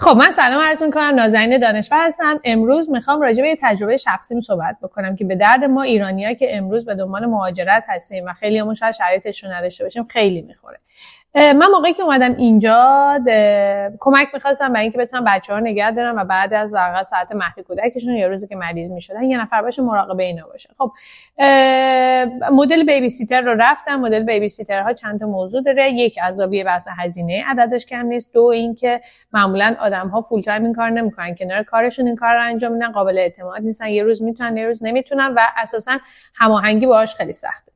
خب من سلام عرض می‌کنم نازنین دانشور هستم. امروز می‌خوام راجع به تجربه شخصیم صحبت بکنم که به درد ما ایرانیا که امروز به دنبال مهاجرت هستیم و خیلی همون شاید شرایطش رو نداشته باشیم خیلی می‌خوره. من موقعی که اومدم اینجا کمک می‌خواستم برای اینکه بتونم بچه ها نگه دارم و بعد از در ساعت مهد کودکشون یا روزی که مریض می‌شدن یه نفر باشه مراقبه اینا باشه. خب مدل بیبی سیتر رو رفتم. مدل بیبی سیتر ها چند تا موضوع داره. یک عذابی واسه هزینه عددش کم نیست. دو اینکه معمولا آدم ها فول تایم این کار نمی‌کنن. کنار کارشون این کار رو انجام میدن. قابل اعتماد نیستن. یه روز می‌تونن یه روز نمی‌تونن و اساسا هماهنگی باهاش خیلی سخته.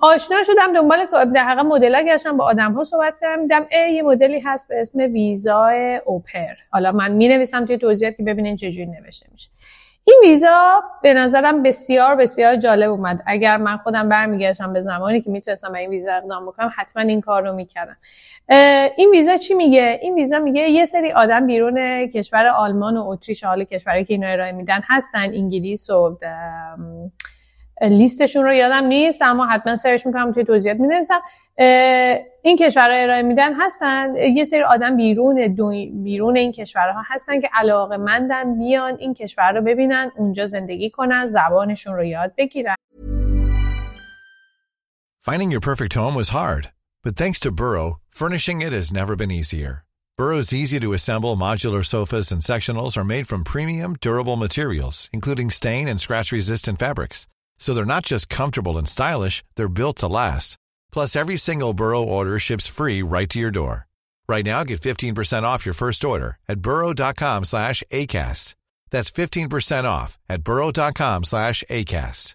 آشنا شدم دنبال در حقیقت مدل گشتم با آدم ها صحبت کردم دیدم یه مدلی هست به اسم ویزا اوپر. حالا من می نویسم توی توضیحات که ببینین چجوری نوشته میشه. این ویزا به نظرم بسیار بسیار جالب اومد. اگر من خودم برمیگشتم به زمانی که می‌تونستم این ویزا اقدام بکنم حتما این کار رو می‌کردم. این ویزا چی میگه؟ این ویزا میگه یه سری آدم بیرون کشور آلمان و اتریش حال کشوری که اینا ارائه میدن هستن انگلیس و لیستشون رو یادم نیست اما حتما سرچ می‌کنم توی توضیحات می‌نویسم این کشورها ارائه میدن هستن یه سری آدم بیرون بیرون این کشورها هستن که علاقه مندن بیان این کشور رو ببینن اونجا زندگی کنن زبانشون رو یاد بگیرن Finding your perfect home was hard, but thanks to Burrow, furnishing it has never been easier. Burrow's easy to assemble modular sofas and sectionals are made from premium, durable materials, including stain and scratch resistant fabrics. So they're not just comfortable and stylish, they're built to last. Plus, every single Burrow order ships free right to your door. Right now, get 15% off your first order at burrow.com slash ACAST. That's 15% off at burrow.com slash ACAST.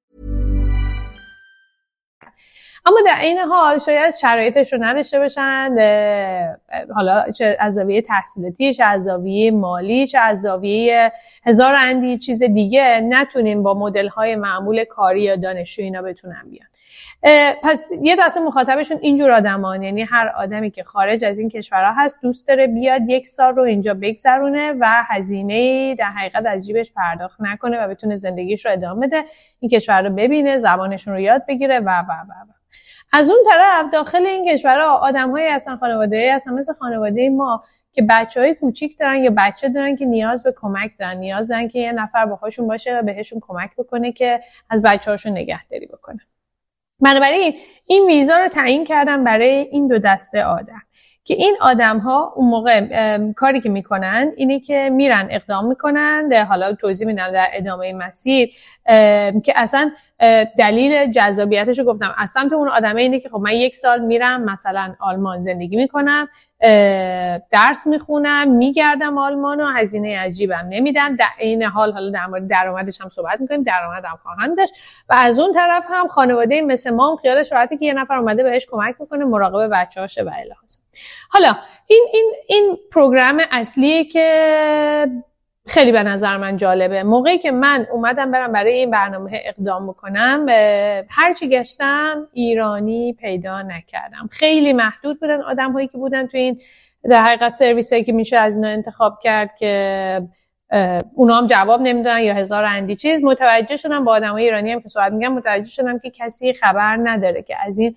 اما در این حال شاید شرایطش رو نداشته باشند حالا چه از زاویه تحصیلاتی چه از زاویه مالی چه از زاویه هزار اندی چیز دیگه نتونیم با مدل های معمول کاری یا دانشجو اینا بتونن بیان پس یه دسته مخاطبشون اینجور آدمان یعنی هر آدمی که خارج از این کشورها هست دوست داره بیاد یک سال رو اینجا بگذرونه و هزینه در حقیقت از جیبش پرداخت نکنه و بتونه زندگیش رو ادامه بده این کشور رو ببینه زبانشون رو یاد بگیره و و و, و. از اون طرف داخل این کشورها آدمهایی هستن خانواده هستن مثل خانواده ما که بچه های کوچیک دارن یا بچه دارن که نیاز به کمک دارن نیاز دارن که یه نفر باهاشون باشه و بهشون کمک بکنه که از بچه هاشون نگهداری بکنه بنابراین این ویزا رو تعیین کردم برای این دو دسته آدم. که این آدم ها اون موقع کاری که می‌کنن اینه که میرن اقدام می‌کنن حالا توضیح میدم در ادامه مسیر که اصلا دلیل جذابیتش رو گفتم. از سمت اون آدمه اینه که خب من یک سال میرم مثلا آلمان زندگی می‌کنم درس می‌خونم میگردم آلمان و هزینه از نمیدم. در این حال حالا در مورد درآمدش هم صحبت می‌کنیم. درآمدم خواهند داشت. و از اون طرف هم خانواده مثل ما هم خیالش راحته که یه نفر اومده بهش کمک می‌کنه مراقب بچه‌هاشه و الی حالا این این این پروگرام اصلیه که خیلی به نظر من جالبه. موقعی که من اومدم برم برای این برنامه اقدام بکنم هرچی گشتم ایرانی پیدا نکردم. خیلی محدود بودن آدم هایی که بودن تو این در حقیقت سرویس هایی که میشه از اینا انتخاب کرد که اونا هم جواب نمیدن یا هزار اندی چیز. متوجه شدم با آدم های ایرانی هم که صحبت میگم متوجه شدم که کسی خبر نداره که از این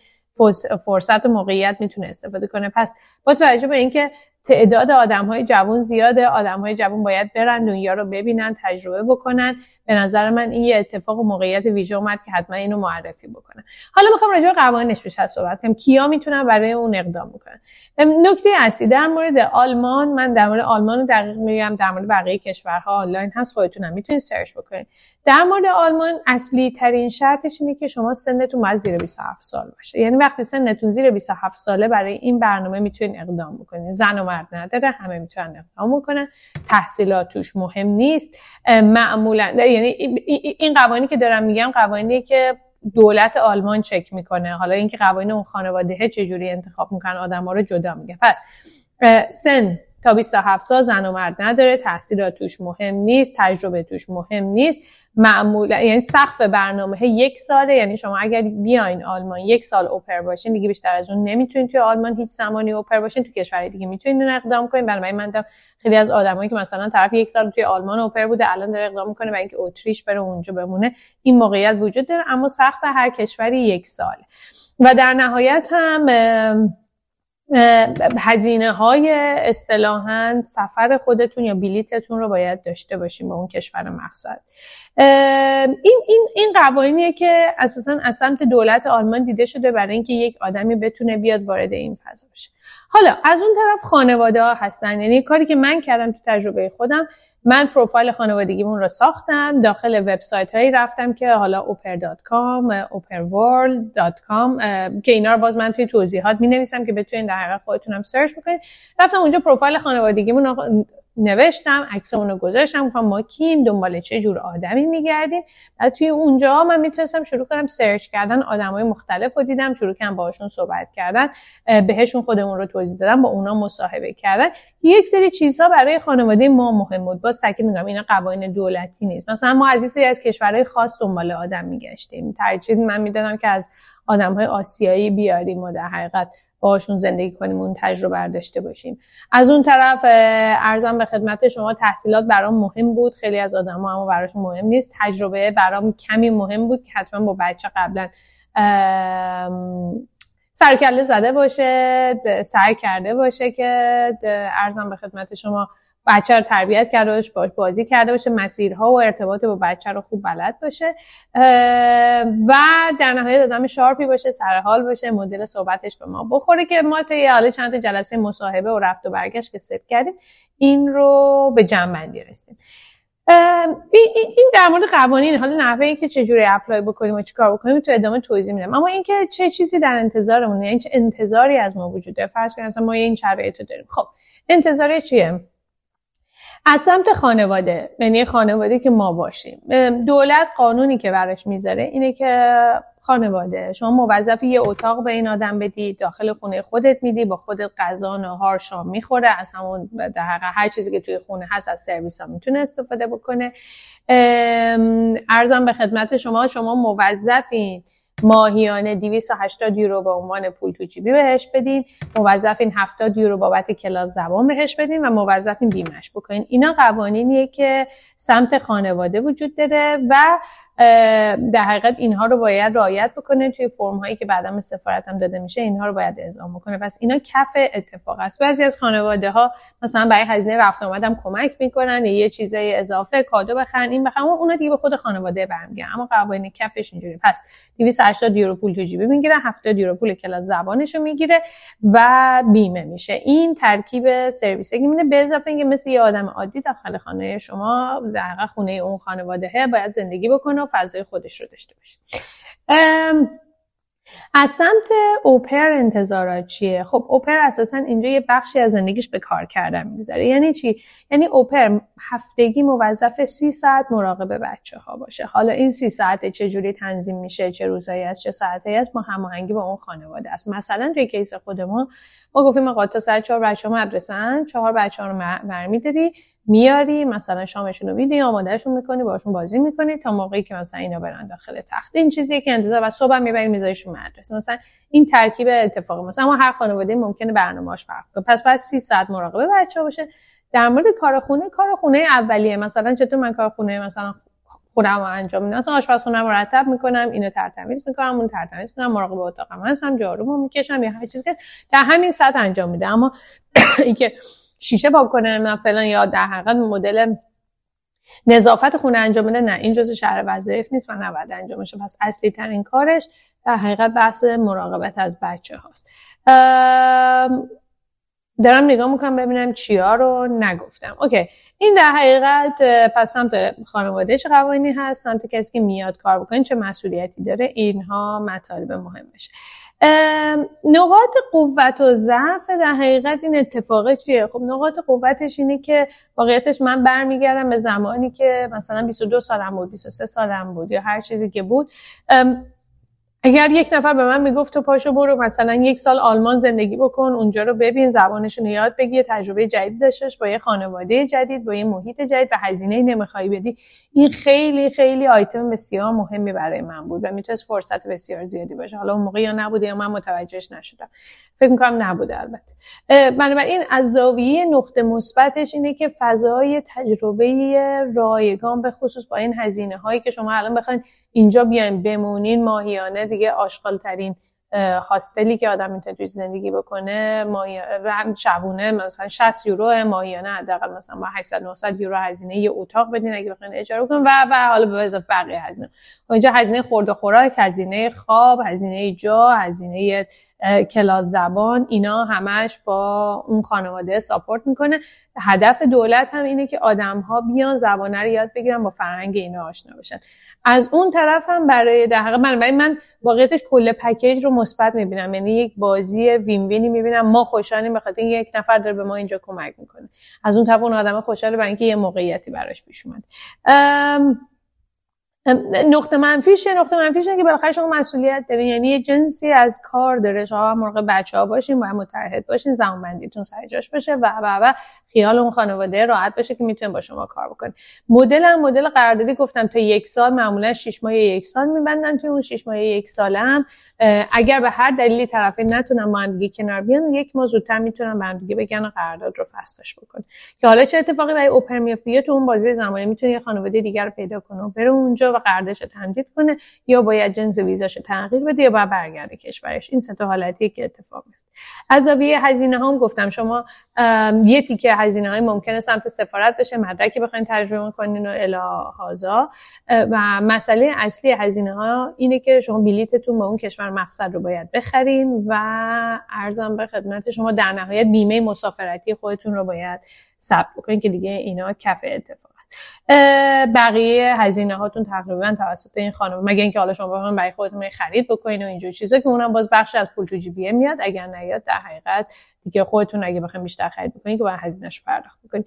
فرصت و موقعیت می‌تونه استفاده کنه. پس با توجه به اینکه تعداد آدم های جوان زیاده. آدم های جوان باید برن دنیا رو ببینن تجربه بکنن. به نظر من این یه اتفاق و موقعیت ویژه اومد که حتما اینو معرفی بکنم حالا می‌خوام راجع به قوانینش بیشتر صحبت کنم کیا می‌تونن برای اون اقدام بکنن؟ نکته اصلی در مورد آلمان من در مورد آلمان رو دقیق میگم در مورد بقیه کشورها آنلاین هست خودتونم می‌تونید سرچ بکنید. در مورد آلمان اصلی ترین شرطش اینه که شما سنتون باید زیر 27 سال باشه. یعنی وقتی سنتون زیر 27 ساله برای این برنامه می‌تونید اقدام بکنید. زن و مرد نداره همه می‌تونن اقدام بکنن. تحصیلات توش مهم نیست. معمولا یعنی این قوانینی که دارم میگم قوانینی که دولت آلمان چک می‌کنه. حالا اینکه قوانین اون خانواده چجوری انتخاب می‌کنن آدم ها رو جدا میگه. پس سن تا 27 سال زن و مرد نداره تحصیلات توش مهم نیست تجربه توش مهم نیست. معمولا یعنی سقف برنامه یک ساله یعنی شما اگر بیاین آلمان یک سال اوپر باشین دیگه بیشتر از اون نمی‌تونید توی آلمان هیچ زمانی اوپر باشین تو کشور دیگه می‌تونید اقدام کنید بنابراین من خیلی از آدمایی که مثلا طرف یک سال توی آلمان اوپر بوده الان داره اقدام می‌کنه برای اینکه اتریش بره اونجا بمونه. این موقعیت وجود داره اما سقف هر کشوری یک سال و در نهایت هم هزینه های اصطلاحا سفر خودتون یا بلیتتون رو باید داشته باشیم به اون کشور مقصد. این این این قوانینیه که اساسا از سمت دولت آلمان دیده شده برای اینکه یک آدمی بتونه بیاد وارد این فضا بشه. حالا از اون طرف خانواده ها هستن. یعنی کاری که من کردم تو تجربه خودم من پروفایل خانوادگیمون رو ساختم داخل وبسایت هایی رفتم که حالا aupair.com aupairworld.com که اینا رو باز من توی توضیحات می نویسم که بتونین در حقیقت خودتونم search بکنید رفتم اونجا پروفایل خانوادگیمون نوشتم عکسمون رو گذاشتم گفتم ما کیم دنبال چه جور آدمی میگردیم؟ و توی اونجا من می‌تونستم شروع کنم search کردن آدمای مختلف رو دیدم شروع کردم باهاشون صحبت کردن بهشون خودمون رو توضیح دادم با اونا مصاحبه کردن. یک سری چیزها برای خانواده ما مهم بود. باز تاکید میگم اینا قوانین دولتی نیست. مثلا ما از از کشورهای خاص دنبال آدم میگشتیم. ترجیح من می‌دادم که از آدمهای آسیایی بیاریم و در حقیقت باشون زندگی کنیم اون تجربه داشته باشیم. از اون طرف ارزم به خدمت شما تحصیلات برام مهم بود. خیلی از آدم ها اما براشون مهم نیست. تجربه برام کمی مهم بود که حتما با بچه قبلا سرکله زده باشه سر کرده باشه که عرضم به خدمت شما بچه رو تربیت کرده باشه باش بازی کرده باشه مسیرها و ارتباط با بچه رو خوب بلد باشه. و در نهایت آدم sharp ی باشه سرحال باشه مدل صحبتش به ما بخوره که ما تا حالا چند تا جلسه مصاحبه و رفت و برگشت که ست کردیم این رو به جمع‌بندی رسیدیم. این در مورد قوانین. حالا نحوه که چجوری apply بکنیم و چیکار بکنیم تو ادامه توضیح میدم. اما اینکه چه چیزی در انتظارمونه یعنی چه انتظاری از ما وجود داره. فرض کنید ما این شرایط داریم. خب انتظاری چیه؟ از سمت خانواده یعنی خانواده که ما باشیم. دولت قانونی که برش می‌ذاره اینه که خانواده شما موظفی یه اتاق به این آدم بدی داخل خونه خودت میدی با خودت غذا نهار شام می‌خوره از همون در هر چیزی که توی خونه هست از سرویس ها می‌تونه استفاده بکنه. ارزم به خدمت شما شما موظفین. ماهیانه 280 یورو به عنوان پول تو جیبی بهش بدین. موظفین 70 یورو بابت کلاس زبان بهش بدین و موظفین بیمش بکنین. اینا قوانینیه که سمت خانواده وجود داره و در حقیقت اینها رو باید رعایت بکنه. توی فرم هایی که بعدا به سفارت هم داده میشه اینها رو باید اعزام بکنه. پس اینا کف اتفاق است. بعضی از خانواده ها مثلا برای هزینه رفت آمدم کمک می‌کنن یه چیزای اضافه کادو بخرن این بخرن. اون دیگه به خود خانواده برمیگردن. اما قوانین کفش اینجوری. پس 280 یورو پول تو جیبی می‌گیره 70 یورو پول کلاس زبانشو می‌گیره و بیمه میشه. این ترکیب سرویس میمونه. به اضافه اینکه مثل یه آدم عادی داخل خانه شما در خونه اون خانواده باید زندگی بکنه فضای خودش رو داشته باشه. از سمت au pair انتظارات چیه؟ خب au pair اساسا اینجا یه بخشی از زندگیش به کار کردن می‌گذاره. یعنی چی؟ یعنی au pair هفتگی موظف سی ساعت مراقب بچه ها باشه. حالا این سی ساعت چه جوری تنظیم میشه چه روزایی است چه ساعتی است با هماهنگی با اون خانواده است. مثلا توی case خود ما ما گفتیم آقا تا ساعت چهار بچه ها مدرسن چهار بچه ها رو برمی داری میاری مثلا شامشون رو میدی آمادهشون می‌کنی باشون بازی می‌کنی تا موقعی که مثلا اینا برن داخل تخت. این چیزیه که انتظار و صبح می‌بری میذاریشون مدرسه. مثلا این ترکیب اتفاقی مثلا ما هر خانواده ممکنه برنامه‌اش فرق کنه. پس بعد 30 ساعت مراقبه بچه باشه. در مورد کار خونه کار خونه اولیه. مثلا چطور من کار خونه مثلا خودم رو انجام میدم؟ مثلا آشپزخونه مرتب می‌کنم اینو ترتمیز می‌کنم اون ترتمیز می‌کنم مراقب اتاقم هستم جارو می‌کشم یا هر چیزی که در همین ساعت انجام میده اما اینکه شیشه پاک کنه من فلان یا در حقیقت مدل نظافت خونه انجام بده. نه این جزء شهر وظایف نیست و نباید انجام بشه. پس اصلی ترین کارش در حقیقت بحث مراقبت از بچه هاست. دارم نگاه می‌کنم ببینم چیا رو نگفتم. اوکی این در حقیقت پس سمت خانواده چه قوانینی هست؟ سمت کسی که میاد کار بکنه چه مسئولیتی داره؟ اینها مطالب مهمش نقاط قوت و ضعف در حقیقت این اتفاق چیه؟ خب نقاط قوتش اینه که واقعیتش من برمیگردم به زمانی که مثلا 22 سالم بود 23 سالم بود یا هر چیزی که بود. اگر یک نفر به من می‌گفت تو پاشو برو مثلا یک سال آلمان زندگی بکن اونجا رو ببین زبانشون یاد بگیر تجربه جدید داشتش با یه خانواده جدید با یه محیط جدید و هزینه نمی‌خوای بدی. این خیلی خیلی آیتم بسیار مهمی برای من بود و می‌تونست فرصت بسیار زیادی باشه. حالا اون موقع یا نبوده یا من متوجهش نشدم. فکر می‌کنم نبوده البته. بنابراین از زاویه نقطه مثبتش اینه که فضای تجربه رایگان به خصوص با این هزینه هایی که شما الان بخواید اینجا بیاین بمونین ماهیانه دیگه آشغال ترین هاستلی که آدم می‌تونه توی زندگی بکنه و شبونه مثلا 60 یورو ماهیانه حداقل مثلا با 800 900 یورو هزینه یه اتاق بدین اگه بخواین اجاره کنین. و و حالا به اضافه بقیه هزینه. و اینجا هزینه خورد و خوراک هزینه خواب هزینه جا هزینه کلاس زبان اینا همش با اون خانواده ساپورت می‌کنه. هدف دولت هم اینه که آدم ها بیان زبانه رو یاد بگیرن با فرهنگ اینا آشنا بشن. از اون طرف هم برای در حقیقت من من واقعیتش کل پکیج رو مثبت می‌بینم. یعنی یک بازی وین وینی می‌بینم. ما خوشحالیم بخاطر اینکه یک نفر داره به ما اینجا کمک می‌کنه. از اون طرف اون آدم خوشحاله برای اینکه یه موقعیتی براش پیش اومد. نقطه منفیش نقطه منفیش که بالاخره شما مسئولیت دارین. یعنی یه جنسی از کار داره. شما مرغ بچه ها باشین باید متحد باشین زمان بندیتون سر جاش باشه و و و خیال اون خانواده راحت باشه که می‌تونه با شما کار بکنه مدل هم مدل قراردادی گفتم. تا یک سال معمولا 6 ماه یک سال میبندن توی اون 6 ماه یک سال هم. اگر به هر دلیلی طرفین نتونن با هم کنار بیان یک ماه زودتر می‌تونن با هم دیگه بگن قرارداد رو فسخش بکنن. که حالا چه اتفاقی برای اوپر میفته تو اون بازی زمانی می‌تونه یه خانواده دیگر رو پیدا کنه و بره اونجا و قراردادش تمدید کنه یا باید جنس ویزاش تغییر بده یا باید برگرده کشورش. این سه تا حالتیه که اتفاق میفته از زاویه هزینه هم گفتم. شما یه تیکه هزینه های ممکنه سمت سفارت بشه مدرکی بخواین ترجمه کنین و الهازا و مسئله اصلی هزینه ها اینه که شما بلیتتون به اون کشور مقصد رو باید بخرین و ارزم به خدمت شما در نهایت بیمه مسافرتی خودتون رو باید ثبت بکنین که دیگه اینا کف اتفاق. بقیه هزینه هاتون تقریبا توسط این خانم. مگه اینکه حالا شما بخواید برای خودتون خرید بکنین و اینجور چیزا که اونم باز بخش از پول تو جی میاد. اگر نیاد در حقیقت دیگه خودتون اگه بخواید بیشتر خرید بکنین که باید هزینهش پرداخت بکنین.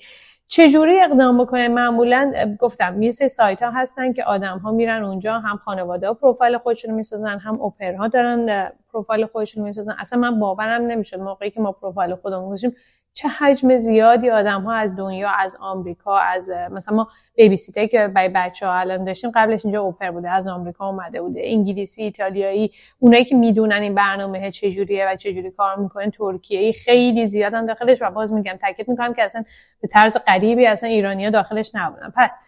چجوری اقدام بکنه معمولا گفتم یه سایت ها هستن که آدم ها میرن اونجا هم خانواده ها پروفایل خودشون می‌سازن هم اوپرها دارن پروفایل خودشون می‌سازن. اصلا من باورم نمی‌شد موقعی که ما پروفایل خودمون گذاشتیم چه حجم زیادی آدم ها از دنیا از آمریکا از مثلا ما بیبی سیته که برای بچه ها الان داشتیم قبلش اینجا اوپر بوده از آمریکا اومده بوده. انگلیسی ایتالیایی اونایی که می‌دونن این برنامه چجوریه و چجوری کار می‌کنن ترکیه خیلی زیادن داخلش و باز میگم تاکید می‌کنم که اصلا به طرز غریبی اصلا ایرانیا داخلش نبودن. پس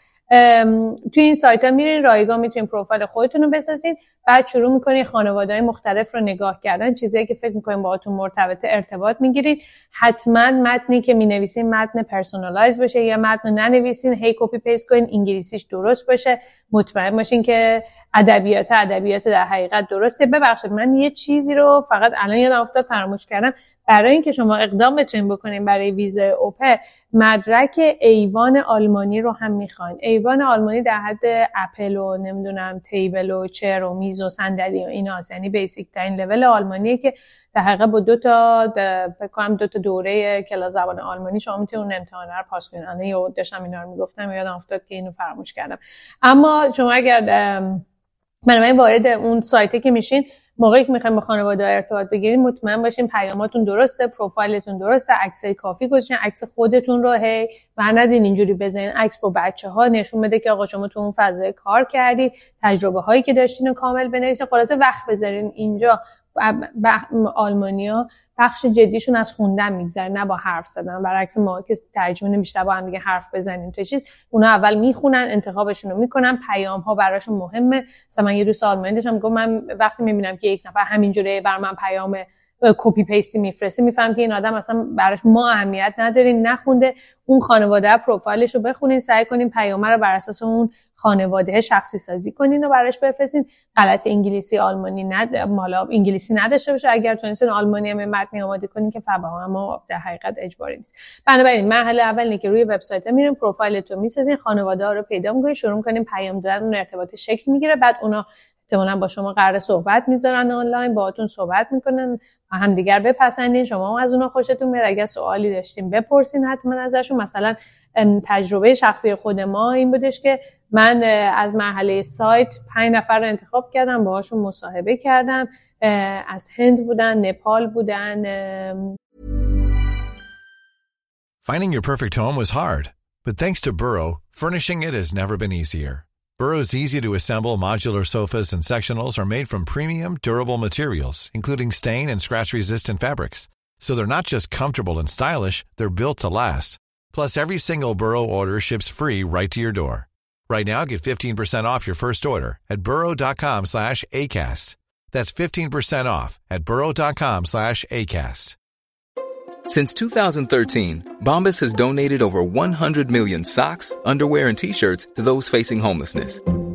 توی این سایت ها میرین رایگان می‌تونین پروفایل خودتون رو بسازین بعد شروع می‌کنین خانواده های مختلف رو نگاه کردن چیزایی که فکر می‌کنین باهاتون مرتبطه ارتباط می‌گیرید. حتما متنی که می‌نویسین متن personalize باشه یا متن ننویسین هی copy paste کنین انگلیسیش درست باشه. مطمئن باشین که ادبیات ادبیات در حقیقت درسته. ببخشید من یه چیزی رو فقط الان یادم افتاد فراموش کردم. برای اینکه شما اقدام بتونین بکنین برای ویزای اوپر مدرک ایوان آلمانی رو هم می‌خواین. ایوان آلمانی در حد اپل و نمی‌دونم تیبل و چر و میز و صندلی و ایناست یعنی بیسیک ترین لول آلمانیه که در حقیقت با دو تا فکر کنم دو تا دوره کلاس زبان آلمانی شما می‌تونید اون امتحان رو پاس کنید انا داشتم اینا رو می‌گفتم یادم افتاد که اینو فراموش کردم. اما شما اگر من وارد اون سایته که میشین موقعی که می‌خوایم با خانواده ارتباط بگیریم مطمئن باشین پیاماتون درسته پروفایلتون درسته عکس کافی گذاشتین عکس خودتون رو هی و ندین اینجوری بزنین عکس با بچه ها نشون بده که آقا شما تو اون فضای کار کردی تجربه هایی که داشتین رو کامل بنویسین خلاصه وقت بذارین اینجا. آلمانیا بخش جدیشون از خوندن میگذره نه با حرف زدن. برعکس ما که ترجمه بیشتر با هم دیگه حرف بزنیم تو چیز اونا اول می‌خونن انتخابشون رو می‌کنن. پیام ها براشون مهمه. مثلا من یه دوست آلمانی داشتم گفت من وقتی می‌بینم که یک نفر همینجوری بر من پیام کپی پیستی میفرستی میفهم که این آدم اصلا براش ما اهمیت ندارین نخونده. اون خانواده پروفایلش رو بخونین سعی کنین پیامه رو بر اساس اون خانواده شخصی سازی کنین و براش بفرستین. غلط انگلیسی آلمانی ند مالا انگلیسی نداشته باشه. اگر تونستین آلمانی هم متنی آماده کنین که فبا اما در حقیقت اجباری نیست. بنابراین مرحله اول اینه که روی وبسایت میریم پروفایل تو می‌سازین خانواده ها رو پیدا می‌کنین شروع می‌کنین پیام دادن اون ارتباط شکل می‌گیره. بعد اونا احتمالا با شما قرار صحبت می‌ذارن آنلاین باهاتون صحبت می‌کنن همدیگر بپسندین. شما هم از اونا خوشتون میاد. اگر سوالی داشتیم بپرسین حتما ازشون. مثلا تجربه شخصی خود ما این بودش که من از مرحله سایت پنج نفر رو انتخاب کردم باهاشون مصاحبه کردم از هند بودن نپال بودن Finding your perfect home was hard, but thanks to Burrow, furnishing it has never been easier. Burrow's easy to assemble modular sofas and sectionals are made from premium, durable materials, including stain and scratch resistant fabrics. So they're not just comfortable and stylish, they're built to last. Plus, every single Burrow order ships free right to your door. Right now, get 15% off your first order at burrow.com slash ACAST. That's 15% off at burrow.com slash ACAST. Since 2013, Bombas has donated over 100 million socks, underwear, and T-shirts to those facing homelessness.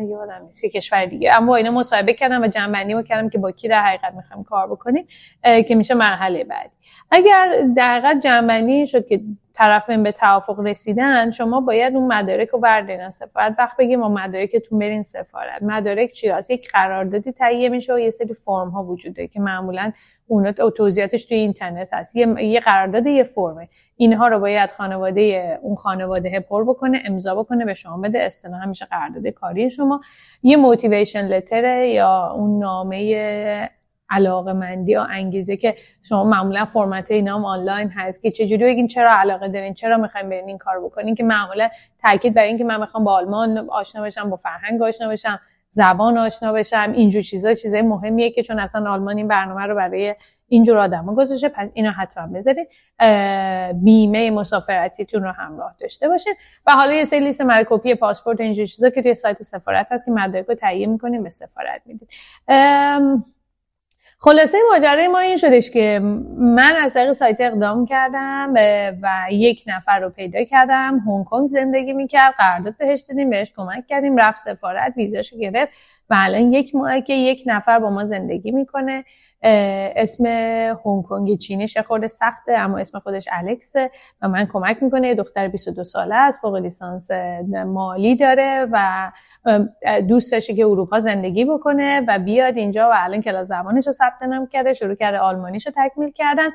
یادم نیست. کشور دیگه. اما اینا مصاحبه کردم و جنبندی کردم که با کی در حقیقت می‌خوایم کار بکنیم که میشه مرحله بعدی. اگر در حقیقت جنبندی شد که طرفین به توافق رسیدن شما باید اون مدارک رو بردارین سفارت. وقت بگیم ما مدارکتون برین سفارت. مدارک چی هست؟ یک قراردادی تهیه میشه و یه سری فرم ها وجود داره که معمولا اونا توضیحاتش توی اینترنت هست. یه, یه قرارداد یه فرمه اینها رو باید خانواده اون خانواده پر بکنه امضا بکنه به شما بده. اصطلاحا میشه قرارداد کاری شما یه موتیویشن لتر یا اون نامه علاقه مندی یا انگیزه که شما معمولا فرمت اینا آنلاین هست که چجوری بگین چرا علاقه دارین چرا می‌خواین برین این کار بکنین که معمولا تاکید بر این که من می‌خوام با آلمان آشنا بشم با فرهنگ آشنا بشم زبان آشنا بشم اینجور چیزا چیزای مهمیه که چون اصلا آلمان این برنامه رو برای اینجور آدم گذاشته پس اینو حتما بذارید. بیمه مسافرتیتون رو همراه داشته باشین و حالا یه سری لیست مرکوپی پاسپورت اینجور چیزا که توی سایت سفارت هست که مدارک رو تهیه می‌کنیم به سفارت می‌دید خلاصه ماجرای ما این شدش که من از طریق سایت اقدام کردم و یک نفر رو پیدا کردم. هنگ کنگ زندگی می‌کرد قرارداد بهش دادیم بهش کمک کردیم رفت سفارت ویزاشو گرفت. و الان یک ماه که یک نفر با ما زندگی می‌کنه. اسم هنگ کنگ چینیش خورده سخته اما اسم خودش الکسه و من کمک می‌کنه. یه دختر 22 ساله است فوق لیسانس مالی داره و دوست که اروپا زندگی بکنه و بیاد اینجا و الان کلاس زبانش رو ثبت نام کرده شروع کرده آلمانیش رو تکمیل کردن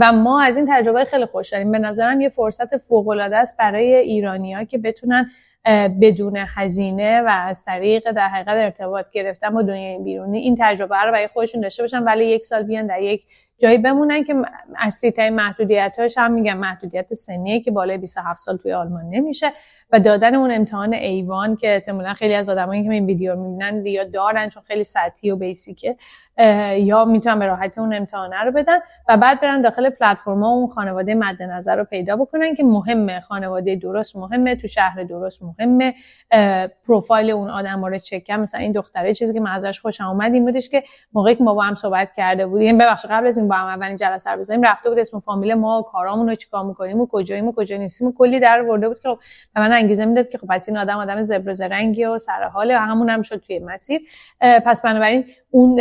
و ما از این تجربه خیلی خوش داریم به نظرم یه فرصت فوق العاده است برای ایرانیا که بتونن بدون هزینه و از طریق در حقیقت ارتباط گرفتن با دنیای بیرونی این تجربه رو برای خودشون داشته باشن ولی یک سال بیان در یک جایی بمونن که اصلی ترین محدودیت هاش هم میگم محدودیت سنیه که بالای 27 سال توی آلمان نمیشه و دادن اون امتحان ایوان که احتمالا خیلی از آدمایی که این ویدیو رو می‌بینن یا دارن چون خیلی سطحی و بیسیکه یا می‌تونن به راحتی اون امتحانه رو بدن و بعد برن داخل پلتفرم اون خانواده مد نظر رو پیدا بکنن که مهمه. خانواده درست مهمه تو شهر درست مهمه. پروفایل اون آدم رو چک مثلا این دختره چیزی که من ازش خوشم اومد این بودش که موقعی که ما با هم صحبت کرده بودیم ببخشید قبل از این با هم اولین جلسه رو بزنیم رفته بود اسم فامیل ما کارامون رو چیکار می‌کنیم و کجاییم و کجا نیستیم و کلی در ورده بود که خب من انگیزه می‌داد که خب پس این آدم آدم زبر زرنگی و سر حال و همون هم شد توی مسیر. پس بنابراین اون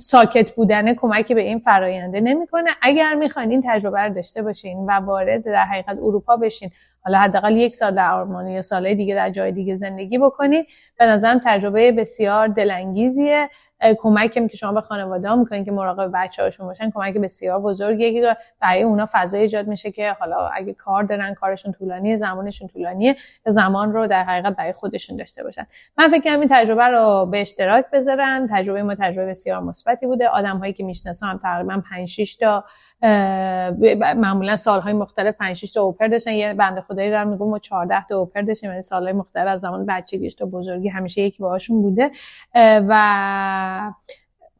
ساکت بودن کمکی به این فراینده نمی‌کنه. اگر می‌خواین این تجربه رو داشته باشین و وارد در حقیقت اروپا بشین حالا حداقل یک سال در آلمان یا سالهای دیگه در جای دیگه زندگی بکنید به نظرم تجربه بسیار دلانگیزیه. کمکی که شما به خانواده ها می‌کنین که مراقب بچه هاشون باشن کمک بسیار بزرگیه که برای اونا فضای ایجاد میشه که حالا اگه کار دارن کارشون طولانیه زمانشون طولانیه زمان رو در حقیقت برای خودشون داشته باشن. من فکر کنم این تجربه رو به اشتراک بذارن تجربه ما تجربه بسیار مثبتی بوده. آدم هایی که می‌شناسم تقریبا 5 6 تا معمولا سالهای مختلف 5 6 تا اوپر داشتن. یه بنده خدایی دارم میگم ما 14 تا اوپر داشتیم. یعنی سالهای مختلف از زمان بچگیش تا بزرگی همیشه یکی باهاشون بوده. و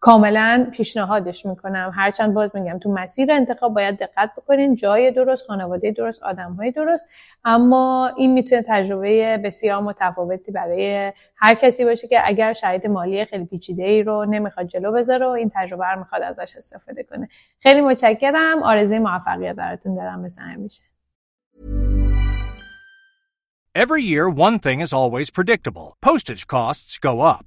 کاملا پیشنهادش می‌کنم. هرچند باز میگم تو مسیر انتخاب باید دقت بکنین جای درست خانواده درست آدم های درست. اما این می‌تونه تجربه بسیار متفاوتی برای هر کسی باشه که اگر شرایط مالی خیلی پیچیده ای رو نمی‌خواد جلو بذاره و این تجربه رو می‌خواد ازش استفاده کنه. خیلی متشکرم. آرزوی موفقیت براتون دارم. مثل همیشه Every year, one thing is always predictable. Postage costs go up.